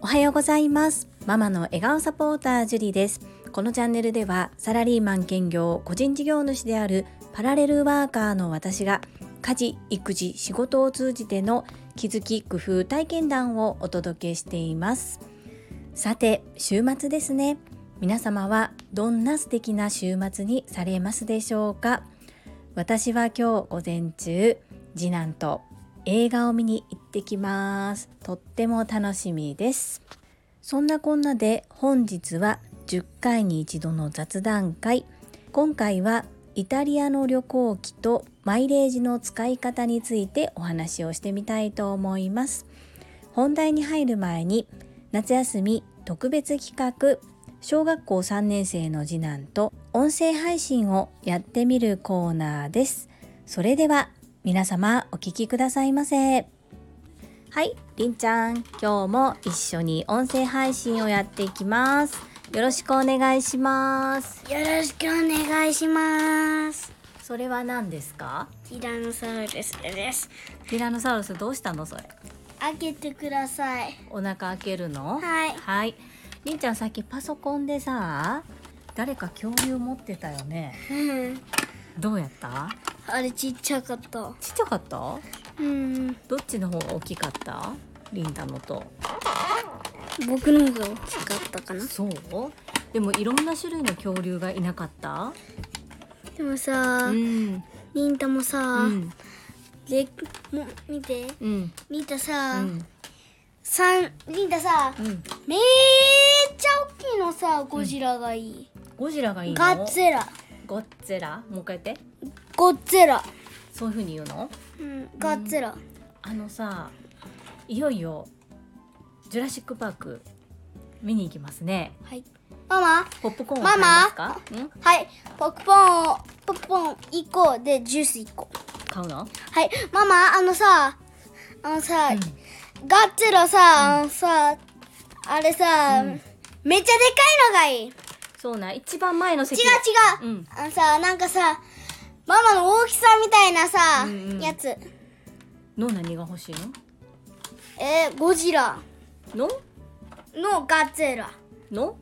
おはようございます。ママの笑顔サポータージュリです。このチャンネルではサラリーマン兼業個人事業主であるパラレルワーカーの私が家事育児仕事を通じての気づき工夫体験談をお届けしています。さて週末ですね。皆様はどんな素敵な週末にされますでしょうか？私は今日午前中次男と映画を見に行ってきます。とっても楽しみです。そんなこんなで本日は10回に一度の雑談会。今回はイタリアの旅行記とマイレージの使い方についてお話をしてみたいと思います。本題に入る前に夏休み特別企画。小学校3年生の次男と音声配信をやってみるコーナーです。それでは皆様お聞きくださいませ。はいりんちゃん今日も一緒に音声配信をやっていきます。よろしくお願いします。よろしくお願いします。それは何ですか？ティラノサウルスです。ティラノサウルスどうしたのそれ？開けてください。お腹開けるの？はい。はい。りんちゃんさっきパソコンでさ誰か恐竜持ってたよね。うんどうやった？あれちっちゃかった。ちっちゃかった？うん。どっちの方が大きかった？リンダのと。僕の方が大きかったかな。そう？でもいろんな種類の恐竜がいなかった？でもさ、うん。リンタもさ、うん。でも見て、うん。リンタうさ、ん三リンタさ、うん。めっちゃ大きいのさ、ゴジラがいい。ゴジラがいいの？ガッツェラ、ゴッツェラもう一回言って。ゴッツェラ、そういう風に言うの？うん、ガッツェラ。あのさいよいよジュラシック・パーク見に行きますね。はい。ママ、ポップコーンは買いますか？ん？はい、ポップコーンを、ポップコーン1個でジュース1個。買うの？はい、ママ、あのさ、あのさ、ガッツェラさ、あのさ、あれさ、うん。めっちゃでかいのがいい。違う違う。そうな一番前の席。うん。あのさ、なんかさ、ママの大きさみたいなさ、うんうん。やつ。の何が欲しいえー、ゴジラ。の？ののガッツェラ。の？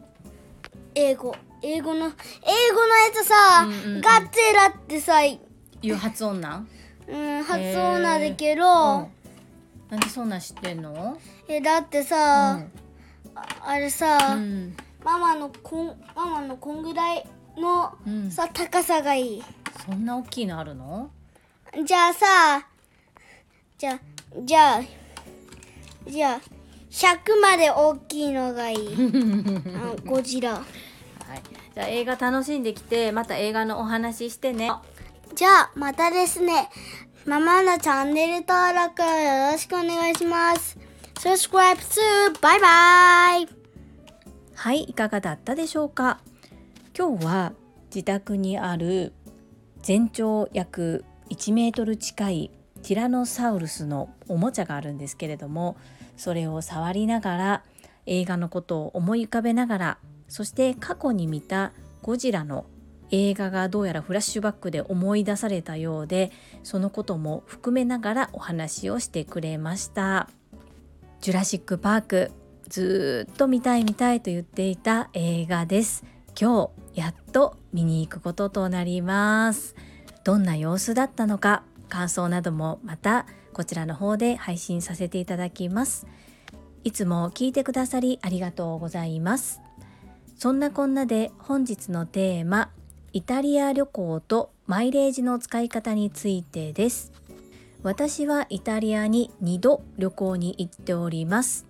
英語。英語の、英語のやつさ、うんうんうん。ガッツェラってさ、いう発音なん？うん、発音なんだけど、うん。なんでそんなん知ってんの？え、だってさ、うん。ああれさ、うんのこんママのこんぐらいの、うん。さ高さがいい。そんな大きいのあるの？じゃあさじゃあじゃあじゃあ100まで大きいのがいい。あゴジラ。はい。じゃあ映画楽しんできてまた映画のお話ししてね。じゃあまたですね。ママのチャンネル登録よろしくお願いします。Subscribe to バイバイはいいかがだったでしょうか？今日は自宅にある全長約1メートル近いティラノサウルスのおもちゃがあるんですけれどもそれを触りながら映画のことを思い浮かべながらそして過去に見たゴジラの映画がどうやらフラッシュバックで思い出されたようでそのことも含めながらお話をしてくれました。ジュラシック・パークずっと見たい見たいと言っていた映画です。今日やっと見に行くこととなります。どんな様子だったのか感想などもまたこちらの方で配信させていただきます。いつも聞いてくださりありがとうございます。そんなこんなで本日のテーマイタリア旅行とマイレージの使い方についてです。私はイタリアに2度旅行に行っております。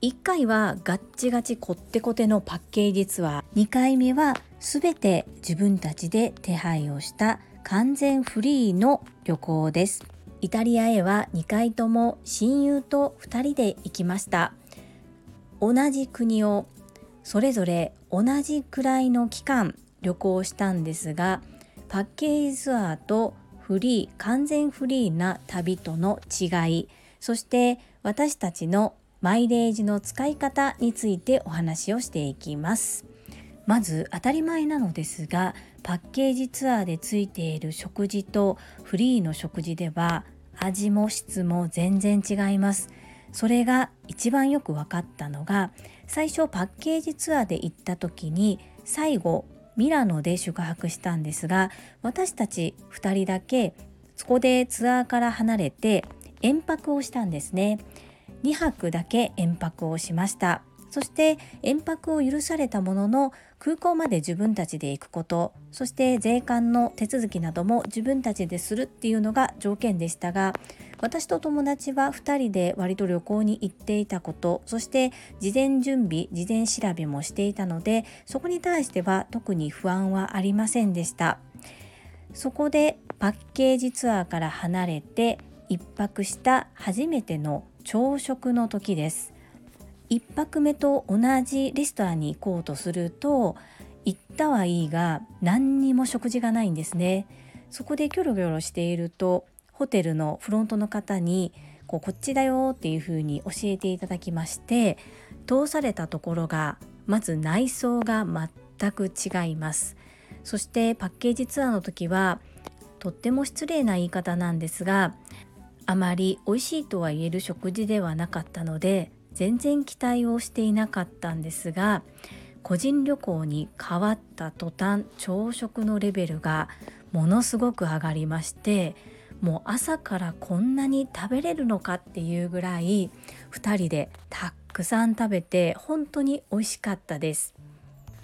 1回はガッチガチコッテコテのパッケージツアー。2回目は全て自分たちで手配をした完全フリーの旅行です。イタリアへは2回とも親友と2人で行きました。同じ国をそれぞれ同じくらいの期間旅行したんですがパッケージツアーとフリー完全フリーな旅との違いそして私たちのマイレージの使い方についてお話をしていきます。まず当たり前なのですがパッケージツアーでついている食事とフリーの食事では味も質も全然違います。それが一番よく分かったのが最初パッケージツアーで行った時に最後ミラノで宿泊したんですが私たち2人だけそこでツアーから離れて延泊をしたんですね。2泊だけ延泊をしました。そして延泊を許されたものの空港まで自分たちで行くこと。そして税関の手続きなども自分たちでするっていうのが条件でしたが私と友達は2人で割と旅行に行っていたこと。そして事前準備事前調べもしていたのでそこに対しては特に不安はありませんでした。そこでパッケージツアーから離れて1泊した初めての朝食の時です。1泊目と同じレストランに行こうとすると行ったはいいが何にも食事がないんですね。そこでキョロキョロしているとホテルのフロントの方にこうこっちだよっていう風に教えていただきまして通されたところがまず内装が全く違います。そしてパッケージツアーの時はとっても失礼な言い方なんですがあまり美味しいとは言える食事ではなかったので全然期待をしていなかったんですが個人旅行に変わった途端朝食のレベルがものすごく上がりましてもう朝からこんなに食べれるのかっていうぐらい2人でたくさん食べて本当に美味しかったです。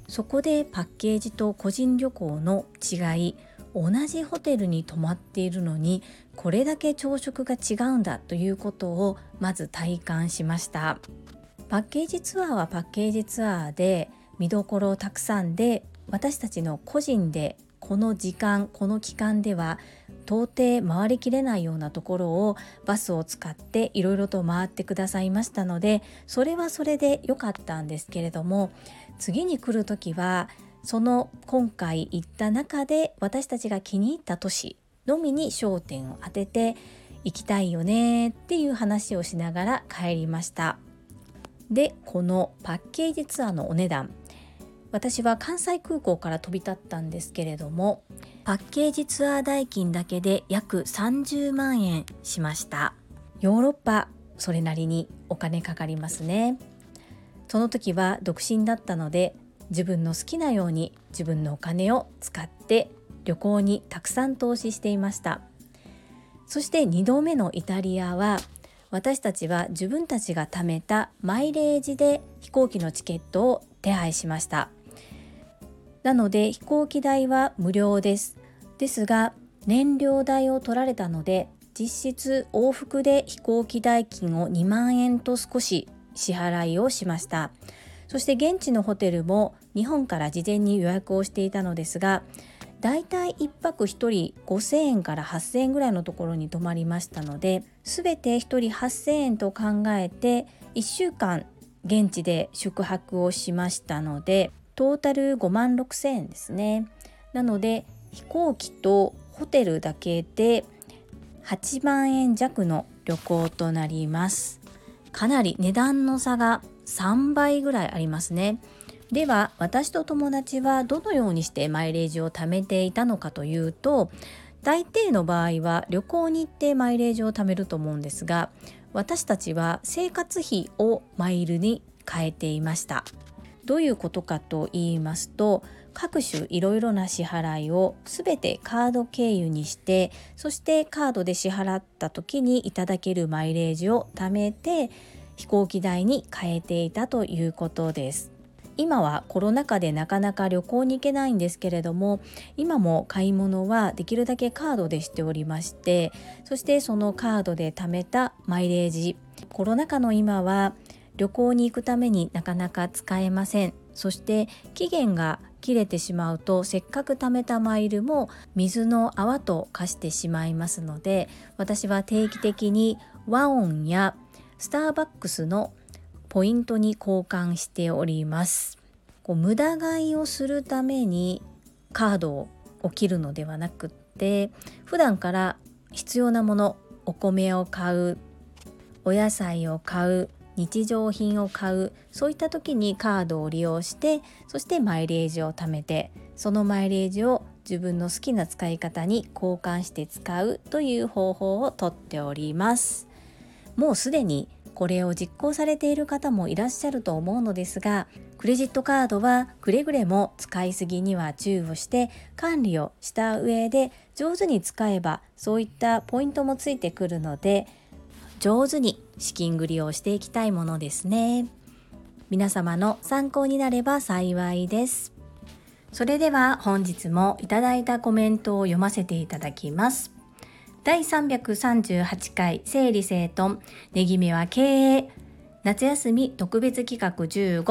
そこでパッケージと個人旅行の違い同じホテルに泊まっているのにこれだけ朝食が違うんだということをまず体感しました。パッケージツアーはパッケージツアーで見どころたくさんで私たちの個人でこの時間この期間では到底回りきれないようなところをバスを使っていろいろと回ってくださいましたのでそれはそれで良かったんですけれども次に来る時はその今回行った中で私たちが気に入った都市のみに焦点を当てて行きたいよねっていう話をしながら帰りました。でこのパッケージツアーのお値段。私は関西空港から飛び立ったんですけれどもパッケージツアー代金だけで約30万円しました。ヨーロッパそれなりにお金かかりますね。その時は独身だったので自分の好きなように自分のお金を使って旅行にたくさん投資していました。そして2度目のイタリアは私たちは自分たちが貯めたマイレージで飛行機のチケットを手配しました。なので飛行機代は無料です。ですが燃料代を取られたので実質往復で飛行機代金を2万円と少し支払いをしました。そして現地のホテルも日本から事前に予約をしていたのですがだいたい1泊1人5000円から8000円ぐらいのところに泊まりましたので全て1人8000円と考えて1週間現地で宿泊をしましたのでトータル5万6000円ですね。なので飛行機とホテルだけで8万円弱の旅行となります。かなり値段の差が3倍ぐらいありますね。では私と友達はどのようにしてマイレージを貯めていたのかというと大抵の場合は旅行に行ってマイレージを貯めると思うんですが私たちは生活費をマイルに変えていました。どういうことかと言いますと各種いろいろな支払いを全てカード経由にしてそしてカードで支払った時にいただけるマイレージを貯めて飛行機代に変えていたということです。今はコロナ禍でなかなか旅行に行けないんですけれども今も買い物はできるだけカードでしておりましてそしてそのカードで貯めたマイレージ。コロナ禍の今は旅行に行くためになかなか使えません。そして期限が切れてしまうとせっかく貯めたマイルも水の泡と化してしまいますので私は定期的に和音やスターバックスのポイントに交換しております。こう無駄買いをするためにカードを切るのではなくって普段から必要なものお米を買うお野菜を買う日常品を買うそういった時にカードを利用してそしてマイレージを貯めてそのマイレージを自分の好きな使い方に交換して使うという方法をとっております。もうすでにこれを実行されている方もいらっしゃると思うのですがクレジットカードはくれぐれも使いすぎには注意をして管理をした上で上手に使えばそういったポイントもついてくるので上手に資金繰りをしていきたいものですね。皆様の参考になれば幸いです。それでは本日もいただいたコメントを読ませていただきます。第338回整理整頓。ねぎめは経営。夏休み特別企画15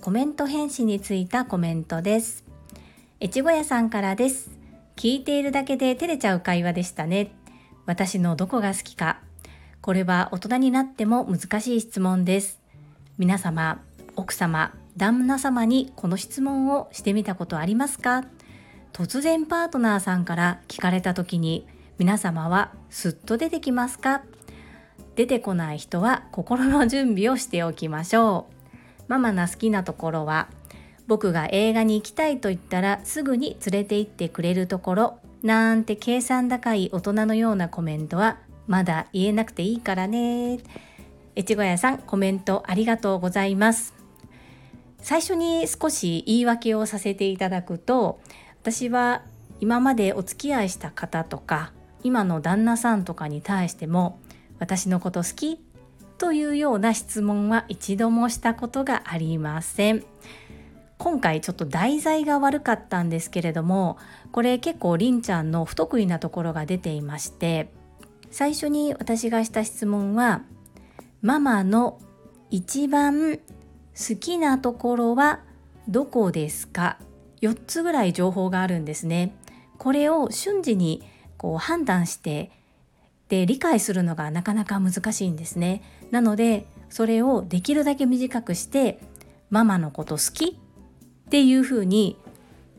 コメント返信についたコメントです。越後屋さんからです。聞いているだけで照れちゃう会話でしたね。私のどこが好きか。これは大人になっても難しい質問です。皆様奥様旦那様にこの質問をしてみたことありますか？突然パートナーさんから聞かれた時に皆様はすっと出てきますか？出てこない人は心の準備をしておきましょう。ママの好きなところは僕が映画に行きたいと言ったらすぐに連れて行ってくれるところ。なんて計算高い大人のようなコメントはまだ言えなくていいからね。越後屋さんコメントありがとうございます。最初に少し言い訳をさせていただくと私は今までお付き合いした方とか今の旦那さんとかに対しても私のこと好きというような質問は一度もしたことがありません。今回ちょっと題材が悪かったんですけれどもこれ結構りんちゃんの不得意なところが出ていまして最初に私がした質問はママの一番好きなところはどこですか？4つぐらい情報があるんですねこれを瞬時にこう判断してで理解するのがなかなか難しいんですね。なのでそれをできるだけ短くしてママのこと好きっていうふうに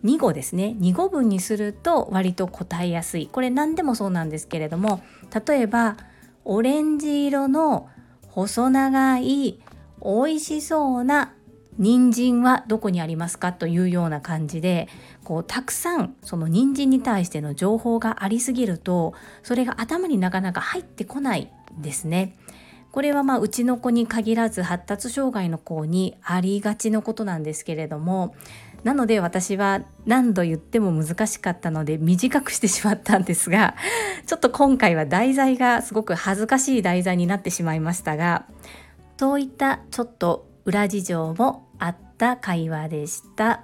2語ですね2語文にすると割と答えやすいこれ何でもそうなんですけれども例えばオレンジ色の細長い美味しそうな人参はどこにありますかというような感じでこうたくさんその人参に対しての情報がありすぎるとそれが頭になかなか入ってこないですね。これはまあうちの子に限らず発達障害の子にありがちのことなんですけれどもなので私は何度言っても難しかったので短くしてしまったんですがちょっと今回は題材がすごく恥ずかしい題材になってしまいましたがそういったちょっと裏事情もあった会話でした。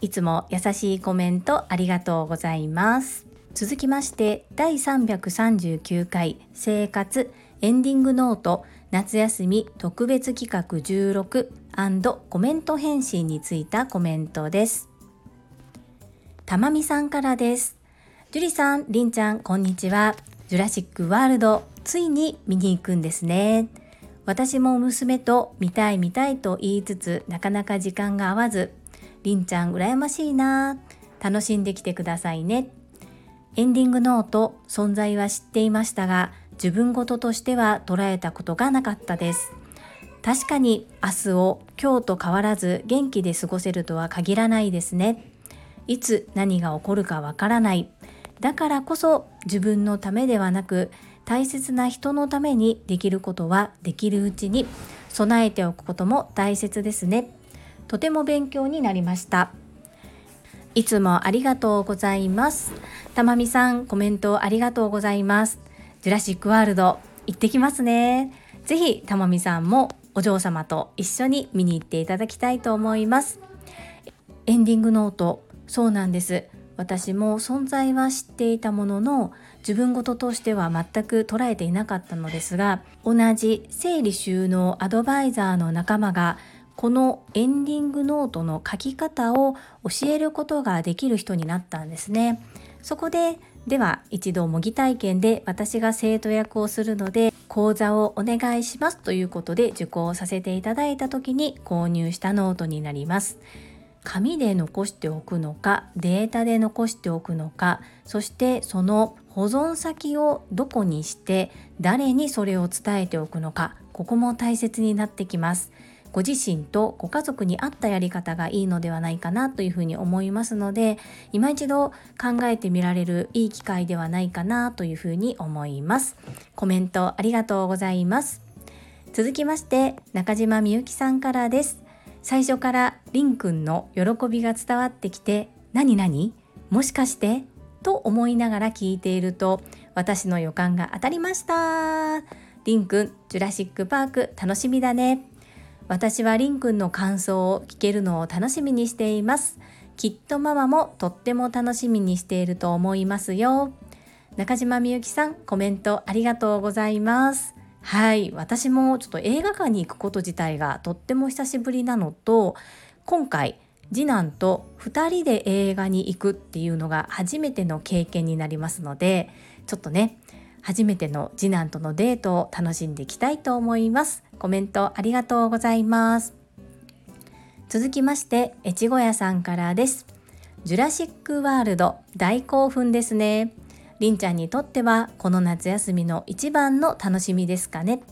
いつも優しいコメントありがとうございます。続きまして第339回生活エンディングノート夏休み特別企画16コメント返信についたコメントです。たまみさんからです。樹里さん、りんちゃん、こんにちは。ジュラシックワールド、ついに見に行くんですね。私も娘と見たい見たいと言いつつなかなか時間が合わずりんちゃん羨ましいな。楽しんできてくださいね。エンディングノート存在は知っていましたが自分事としては捉えたことがなかったです。確かに明日を今日と変わらず元気で過ごせるとは限らないですね。いつ何が起こるかわからない。だからこそ自分のためではなく大切な人のためにできることはできるうちに備えておくことも大切ですね。とても勉強になりました。いつもありがとうございます。たまみさん、コメントありがとうございます。ジュラシックワールド、行ってきますね。ぜひ、たまみさんもお嬢様と一緒に見に行っていただきたいと思います。エンディングノート、そうなんです。私も存在は知っていたものの自分事としては全く捉えていなかったのですが同じ整理収納アドバイザーの仲間がこのエンディングノートの書き方を教えることができる人になったんですね。そこででは一度模擬体験で私が生徒役をするので講座をお願いしますということで受講させていただいた時に購入したノートになります。紙で残しておくのかデータで残しておくのかそしてその保存先をどこにして誰にそれを伝えておくのかここも大切になってきます。ご自身とご家族に合ったやり方がいいのではないかなというふうに思いますので今一度考えてみられるいい機会ではないかなというふうに思います。コメントありがとうございます。続きまして中島みゆきさんからです。最初からりんくんの喜びが伝わってきて何何？もしかして？と思いながら聞いていると私の予感が当たりました。りんくんジュラシックパーク楽しみだね。私はりんくんの感想を聞けるのを楽しみにしています。きっとママもとっても楽しみにしていると思いますよ。中島みゆきさんコメントありがとうございます。はい。私もちょっと映画館に行くこと自体がとっても久しぶりなのと今回次男と2人で映画に行くっていうのが初めての経験になりますのでちょっとね初めての次男とのデートを楽しんでいきたいと思います。コメントありがとうございます。続きまして越後屋さんからです。ジュラシックワールド大興奮ですね。りんちゃんにとってはこの夏休みの一番の楽しみですかね。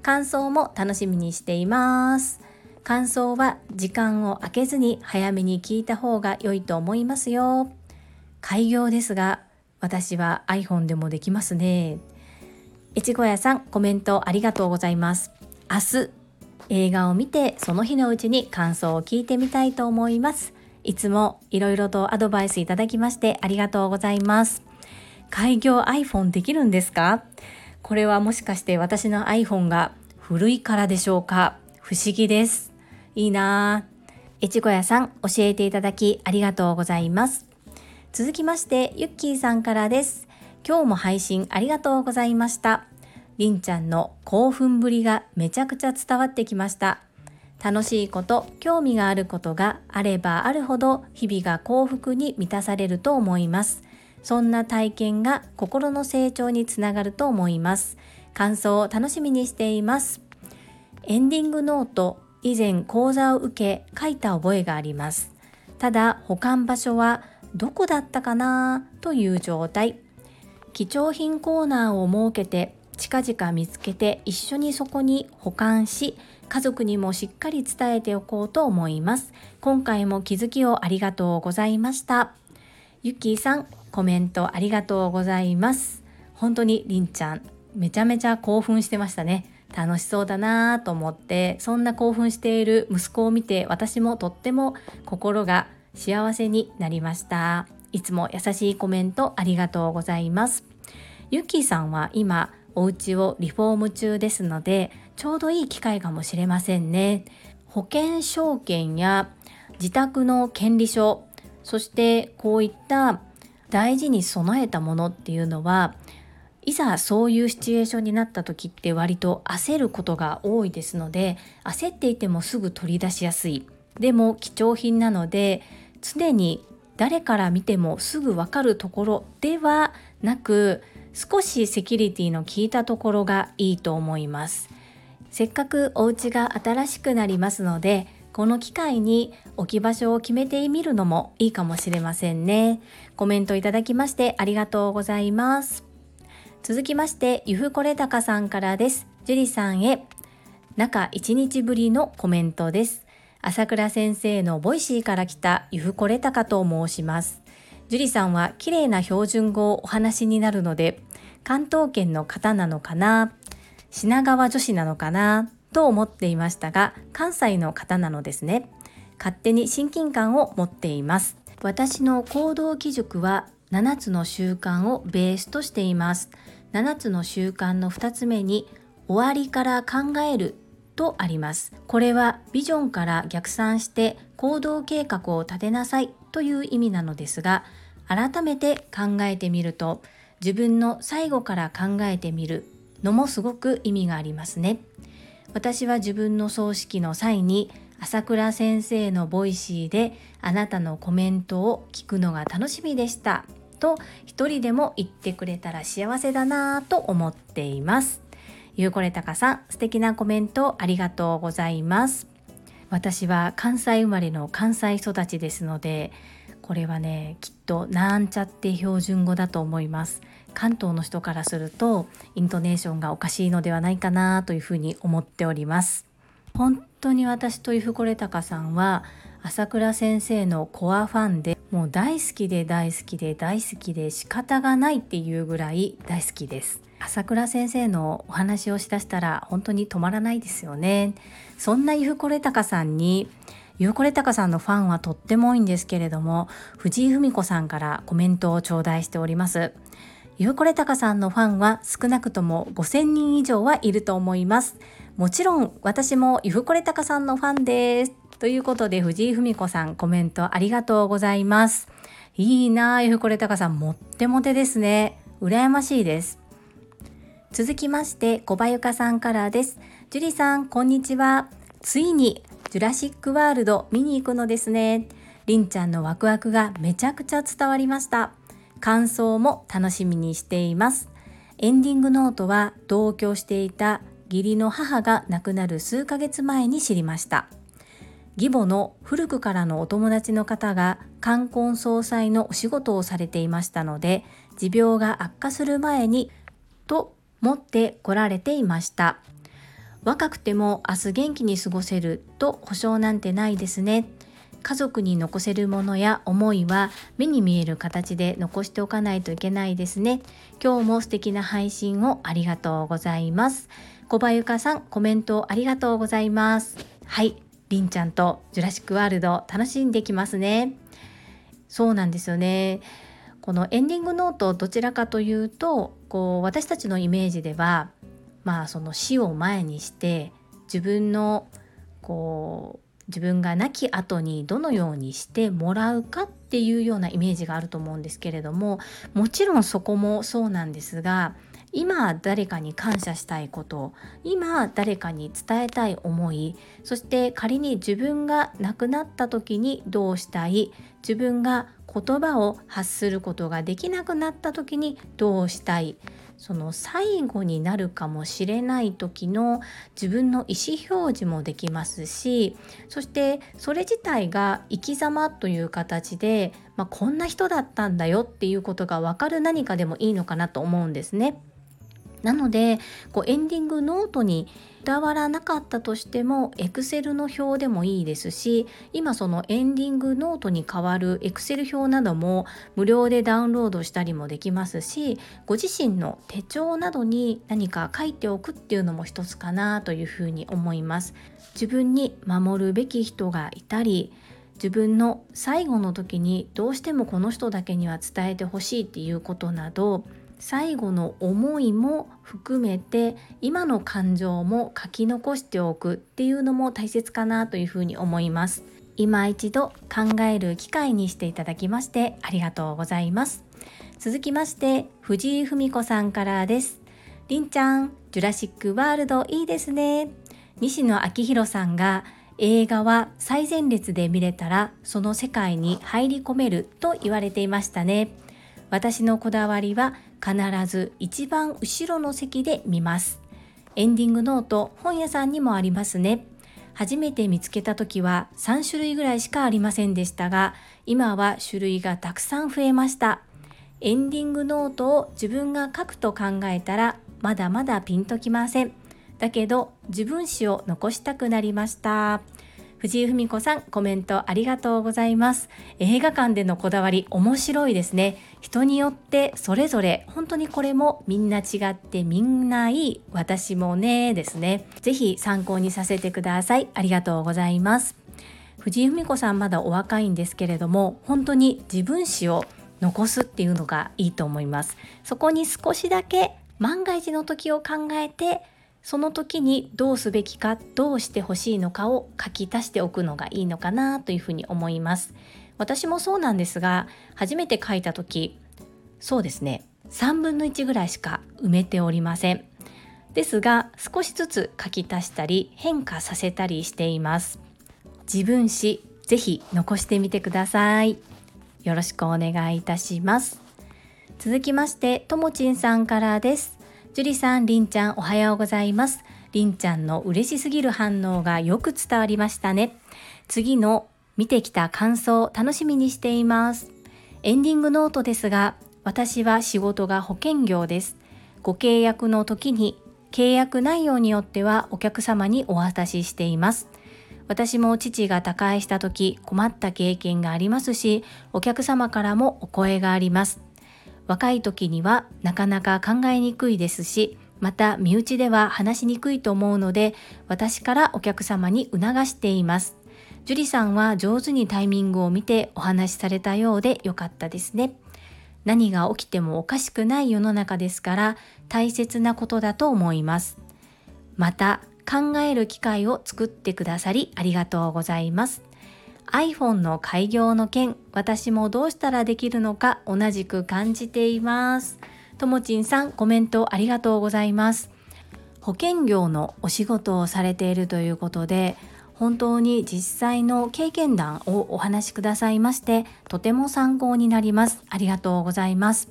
感想も楽しみにしています。感想は時間を空けずに早めに聞いた方が良いと思いますよ。開業ですが私は iPhone でもできますね。越後屋さんコメントありがとうございます。明日映画を見てその日のうちに感想を聞いてみたいと思います。いつもいろいろとアドバイスいただきましてありがとうございます。開業 iPhone できるんですか？これはもしかして私の iPhone が古いからでしょうか？不思議です。いいな。ぁ越後屋さん教えていただきありがとうございます。続きましてゆっきーさんからです。今日も配信ありがとうございました。りんちゃんの興奮ぶりがめちゃくちゃ伝わってきました。楽しいこと興味があることがあればあるほど日々が幸福に満たされると思います。そんな体験が心の成長につながると思います。感想を楽しみにしています。エンディングノート以前講座を受け書いた覚えがあります。ただ保管場所はどこだったかなという状態。貴重品コーナーを設けて近々見つけて一緒にそこに保管し家族にもしっかり伝えておこうと思います。今回も気づきをありがとうございました。ゆきーさんコメントありがとうございます。本当にりんちゃんめちゃめちゃ興奮してましたね。楽しそうだなと思ってそんな興奮している息子を見て私もとっても心が幸せになりました。いつも優しいコメントありがとうございます。ゆきさんは今お家をリフォーム中ですのでちょうどいい機会かもしれませんね。保険証券や自宅の権利書そしてこういった大事に備えたものっていうのはいざそういうシチュエーションになった時って割と焦ることが多いですので焦っていてもすぐ取り出しやすい。でも貴重品なので常に誰から見てもすぐわかるところではなく少しセキュリティの効いたところがいいと思います。せっかくお家が新しくなりますのでこの機会に置き場所を決めてみるのもいいかもしれませんね。コメントいただきましてありがとうございます。続きましてゆふこれたかさんからです。樹里さんへ中1日ぶりのコメントです。朝倉先生の Voicy から来たゆふこれたかと申します。樹里さんは綺麗な標準語をお話になるので、関東圏の方なのかな、品川女子なのかな、と思っていましたが、関西の方なのですね。勝手に親近感を持っています。私の行動基軸は7つの習慣をベースとしています。7つの習慣の2つ目に終わりから考えるとあります。これはビジョンから逆算して行動計画を立てなさいという意味なのですが、改めて考えてみると、自分の最後から考えてみるのもすごく意味がありますね。私は自分の葬式の際に朝倉先生の Voicy であなたのコメントを聞くのが楽しみでしたと一人でも言ってくれたら幸せだなぁと思っています。ゆうこれたかさん、素敵なコメントありがとうございます。私は関西生まれの関西育ちですので、これはね、きっとなんちゃって標準語だと思います。関東の人からすると、イントネーションがおかしいのではないかなというふうに思っております。本当に私とゆふこれたかさんは朝倉先生のコアファンでもう大好きで大好きで大好きで仕方がないっていうぐらい大好きです。朝倉先生のお話をしだしたら本当に止まらないですよね。そんなゆふこれたかさんにゆうこれたかさんのファンはとっても多いんですけれども藤井文子さんからコメントを頂戴しております。ゆうこれたかさんのファンは少なくとも5000人以上はいると思います。もちろん私もゆふこれたかさんのファンです。ということで藤井文子さんコメントありがとうございます。いいなあゆふこれたかさん。もってもてですね。羨ましいです。続きまして小葉ゆかさんからです。樹里さんこんにちは。ついにジュラシックワールド見に行くのですね。りんちゃんのワクワクがめちゃくちゃ伝わりました。感想も楽しみにしています。エンディングノートは同居していた義理の母が亡くなる数ヶ月前に知りました。義母の古くからのお友達の方が冠婚葬祭のお仕事をされていましたので持病が悪化する前にと持って来られていました。若くても明日元気に過ごせると保証なんてないですね。家族に残せるものや思いは目に見える形で残しておかないといけないですね。今日も素敵な配信をありがとうございます。小葉ゆかさんコメントありがとうございます。はいりんちゃんとジュラシックワールド楽しんできますね。そうなんですよね。このエンディングノートどちらかというとこう私たちのイメージではまあその死を前にして自分のこう自分が亡き後にどのようにしてもらうかっていうようなイメージがあると思うんですけれどももちろんそこもそうなんですが今誰かに感謝したいこと今誰かに伝えたい思いそして仮に自分が亡くなった時にどうしたい自分が言葉を発することができなくなった時にどうしたいその最後になるかもしれない時の自分の意思表示もできますしそしてそれ自体が生き様という形で、まあ、こんな人だったんだよっていうことが分かる何かでもいいのかなと思うんですね。なのでこうエンディングノートに伝わらなかったとしても Excel の表でもいいですし今そのエンディングノートに代わる Excel 表なども無料でダウンロードしたりもできますしご自身の手帳などに何か書いておくっていうのも一つかなというふうに思います。自分に守るべき人がいたり自分の最後の時にどうしてもこの人だけには伝えてほしいっていうことなど最後の思いも含めて今の感情も書き残しておくっていうのも大切かなというふうに思います。今一度考える機会にしていただきましてありがとうございます。続きまして藤井文子さんからです。りんちゃんジュラシックワールドいいですね。西野昭弘さんが映画は最前列で見れたらその世界に入り込めると言われていましたね。私のこだわりは必ず一番後ろの席で見ます。エンディングノート本屋さんにもありますね。初めて見つけた時は3種類ぐらいしかありませんでしたが、今は種類がたくさん増えました。エンディングノートを自分が書くと考えたらまだまだピンときません。だけど自分史を残したくなりました。藤井文子さんコメントありがとうございます。映画館でのこだわり面白いですね。人によってそれぞれ本当にこれもみんな違ってみんないい私もねですね。ぜひ参考にさせてください。ありがとうございます。藤井文子さんまだお若いんですけれども本当に自分史を残すっていうのがいいと思います。そこに少しだけ万が一の時を考えてその時にどうすべきかどうしてほしいのかを書き足しておくのがいいのかなというふうに思います。私もそうなんですが初めて書いた時そうですね3分の1ぐらいしか埋めておりません。ですが少しずつ書き足したり変化させたりしています。自分史ぜひ残してみてください。よろしくお願いいたします。続きましてともちんさんからです。樹里さん、りんちゃん、おはようございます。りんちゃんの嬉しすぎる反応がよく伝わりましたね。次の見てきた感想、楽しみにしています。エンディングノートですが、私は仕事が保険業です。ご契約の時に契約内容によってはお客様にお渡ししています。私も父が他界した時困った経験がありますし、お客様からもお声があります。若い時にはなかなか考えにくいですし、また身内では話しにくいと思うので、私からお客様に促しています。樹里さんは上手にタイミングを見てお話しされたようでよかったですね。何が起きてもおかしくない世の中ですから大切なことだと思います。また考える機会を作ってくださりありがとうございます。iPhone の開業の件、私もどうしたらできるのか同じく感じています。ともちんさん、コメントありがとうございます。保険業のお仕事をされているということで、本当に実際の経験談をお話しくださいましてとても参考になりますありがとうございます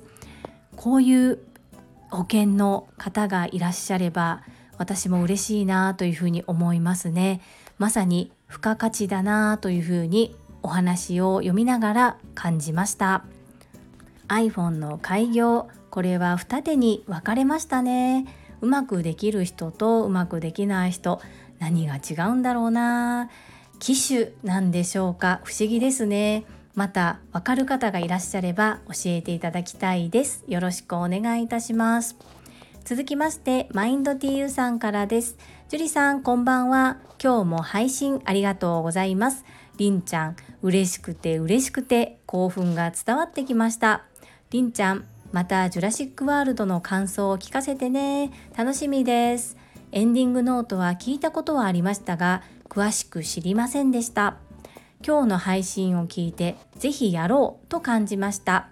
こういう保険の方がいらっしゃれば私も嬉しいなというふうに思いますねまさに付加価値だなというふうにお話を読みながら感じました。iPhone の開業これは二手に分かれましたね。うまくできる人とうまくできない人何が違うんだろうな。機種なんでしょうか。不思議ですね。またわかる方がいらっしゃれば教えていただきたいです。よろしくお願いいたします。続きましてマインド TU さんからです。樹里さんこんばんは。今日も配信ありがとうございます。りんちゃん嬉しくて嬉しくて興奮が伝わってきました。りんちゃんまたジュラシックワールドの感想を聞かせてね。楽しみです。エンディングノートは聞いたことはありましたが詳しく知りませんでした。今日の配信を聞いてぜひやろうと感じました。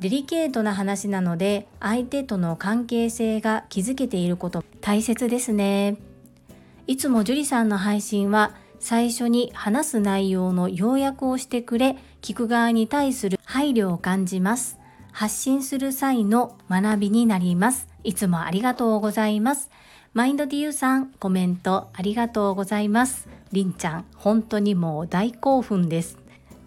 デリケートな話なので相手との関係性が築けていること大切ですね。いつも樹里さんの配信は最初に話す内容の要約をしてくれ聞く側に対する配慮を感じます発信する際の学びになりますいつもありがとうございますマインド DU さん、コメントありがとうございます。りんちゃん、本当にもう大興奮です。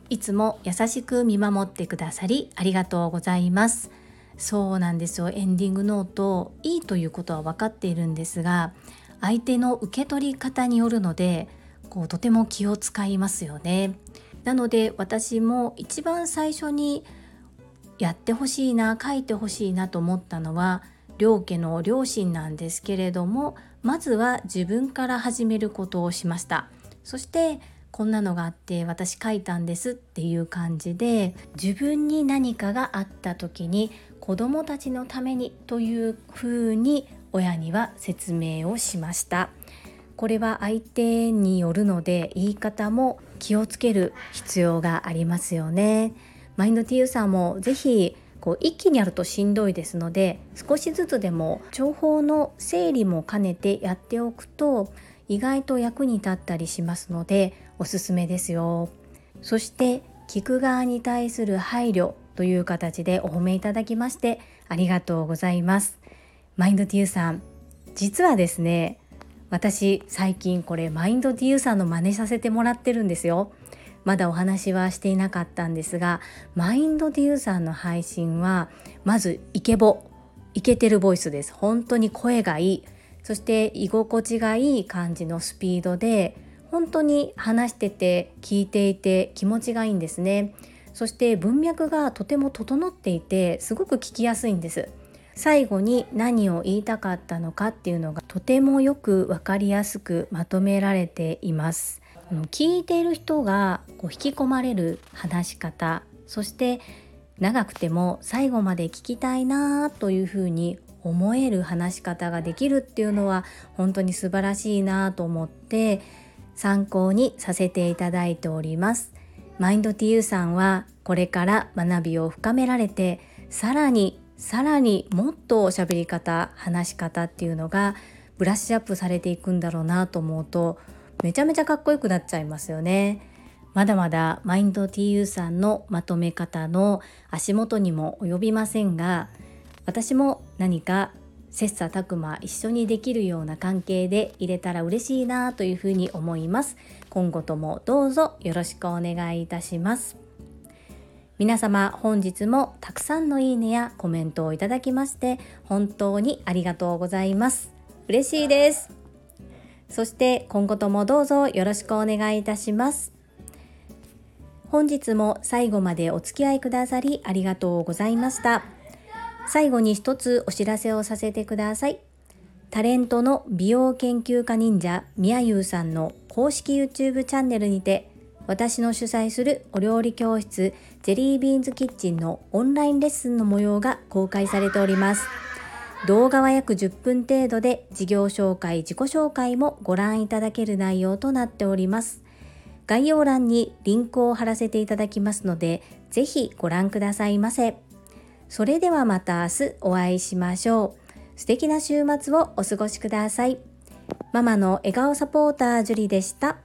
いつも優しく見守ってくださりありがとうございます。そうなんですよ。エンディングノート、いいということは分かっているんですが、相手の受け取り方によるので、こうとても気を使いますよね。なので私も一番最初にやってほしいな書いてほしいなと思ったのは両家の両親なんですけれどもまずは自分から始めることをしましたそしてこんなのがあって私書いたんですっていう感じで自分に何かがあった時に子供たちのためにというふうに親には説明をしました。これは相手によるので言い方も気をつける必要がありますよね。マインド TU さんもぜひこう一気にやるとしんどいですので少しずつでも情報の整理も兼ねてやっておくと意外と役に立ったりしますのでおすすめですよ。そして聞く側に対する配慮という形でお褒めいただきましてありがとうございます。マインド TU さん。実はですね私最近これマインド TU さんの真似させてもらってるんですよ。まだお話はしていなかったんですがマインドデューさんの配信はまずイケボイケてるボイスです。本当に声がいい。そして居心地がいい感じのスピードで本当に話してて聞いていて気持ちがいいんですね。そして文脈がとても整っていてすごく聞きやすいんです。最後に何を言いたかったのかっていうのがとてもよく分かりやすくまとめられています聞いている人がこう引き込まれる話し方そして長くても最後まで聞きたいなというふうに思える話し方ができるっていうのは本当に素晴らしいなと思って参考にさせていただいております。マインド TU さんはこれから学びを深められてさらにさらにもっとおしゃべり方話し方っていうのがブラッシュアップされていくんだろうなと思うとめちゃめちゃかっこよくなっちゃいますよね。まだまだマインド TU さんのまとめ方の足元にも及びませんが私も何か切磋琢磨一緒にできるような関係で入れたら嬉しいなというふうに思います今後ともどうぞよろしくお願いいたします皆様本日もたくさんのいいねやコメントをいただきまして本当にありがとうございます。嬉しいです。そして今後ともどうぞよろしくお願いいたします。本日も最後までお付き合いくださりありがとうございました。最後に一つお知らせをさせてください。タレントの美容研究家忍者みやゆうさんの公式 YouTube チャンネルにて私の主催するお料理教室ジェリービーンズキッチンのオンラインレッスンの模様が公開されております。動画は約10分程度で事業紹介自己紹介もご覧いただける内容となっております。概要欄にリンクを貼らせていただきますのでぜひご覧くださいませ。それではまた明日お会いしましょう。素敵な週末をお過ごしください。ママの笑顔サポータージュリでした。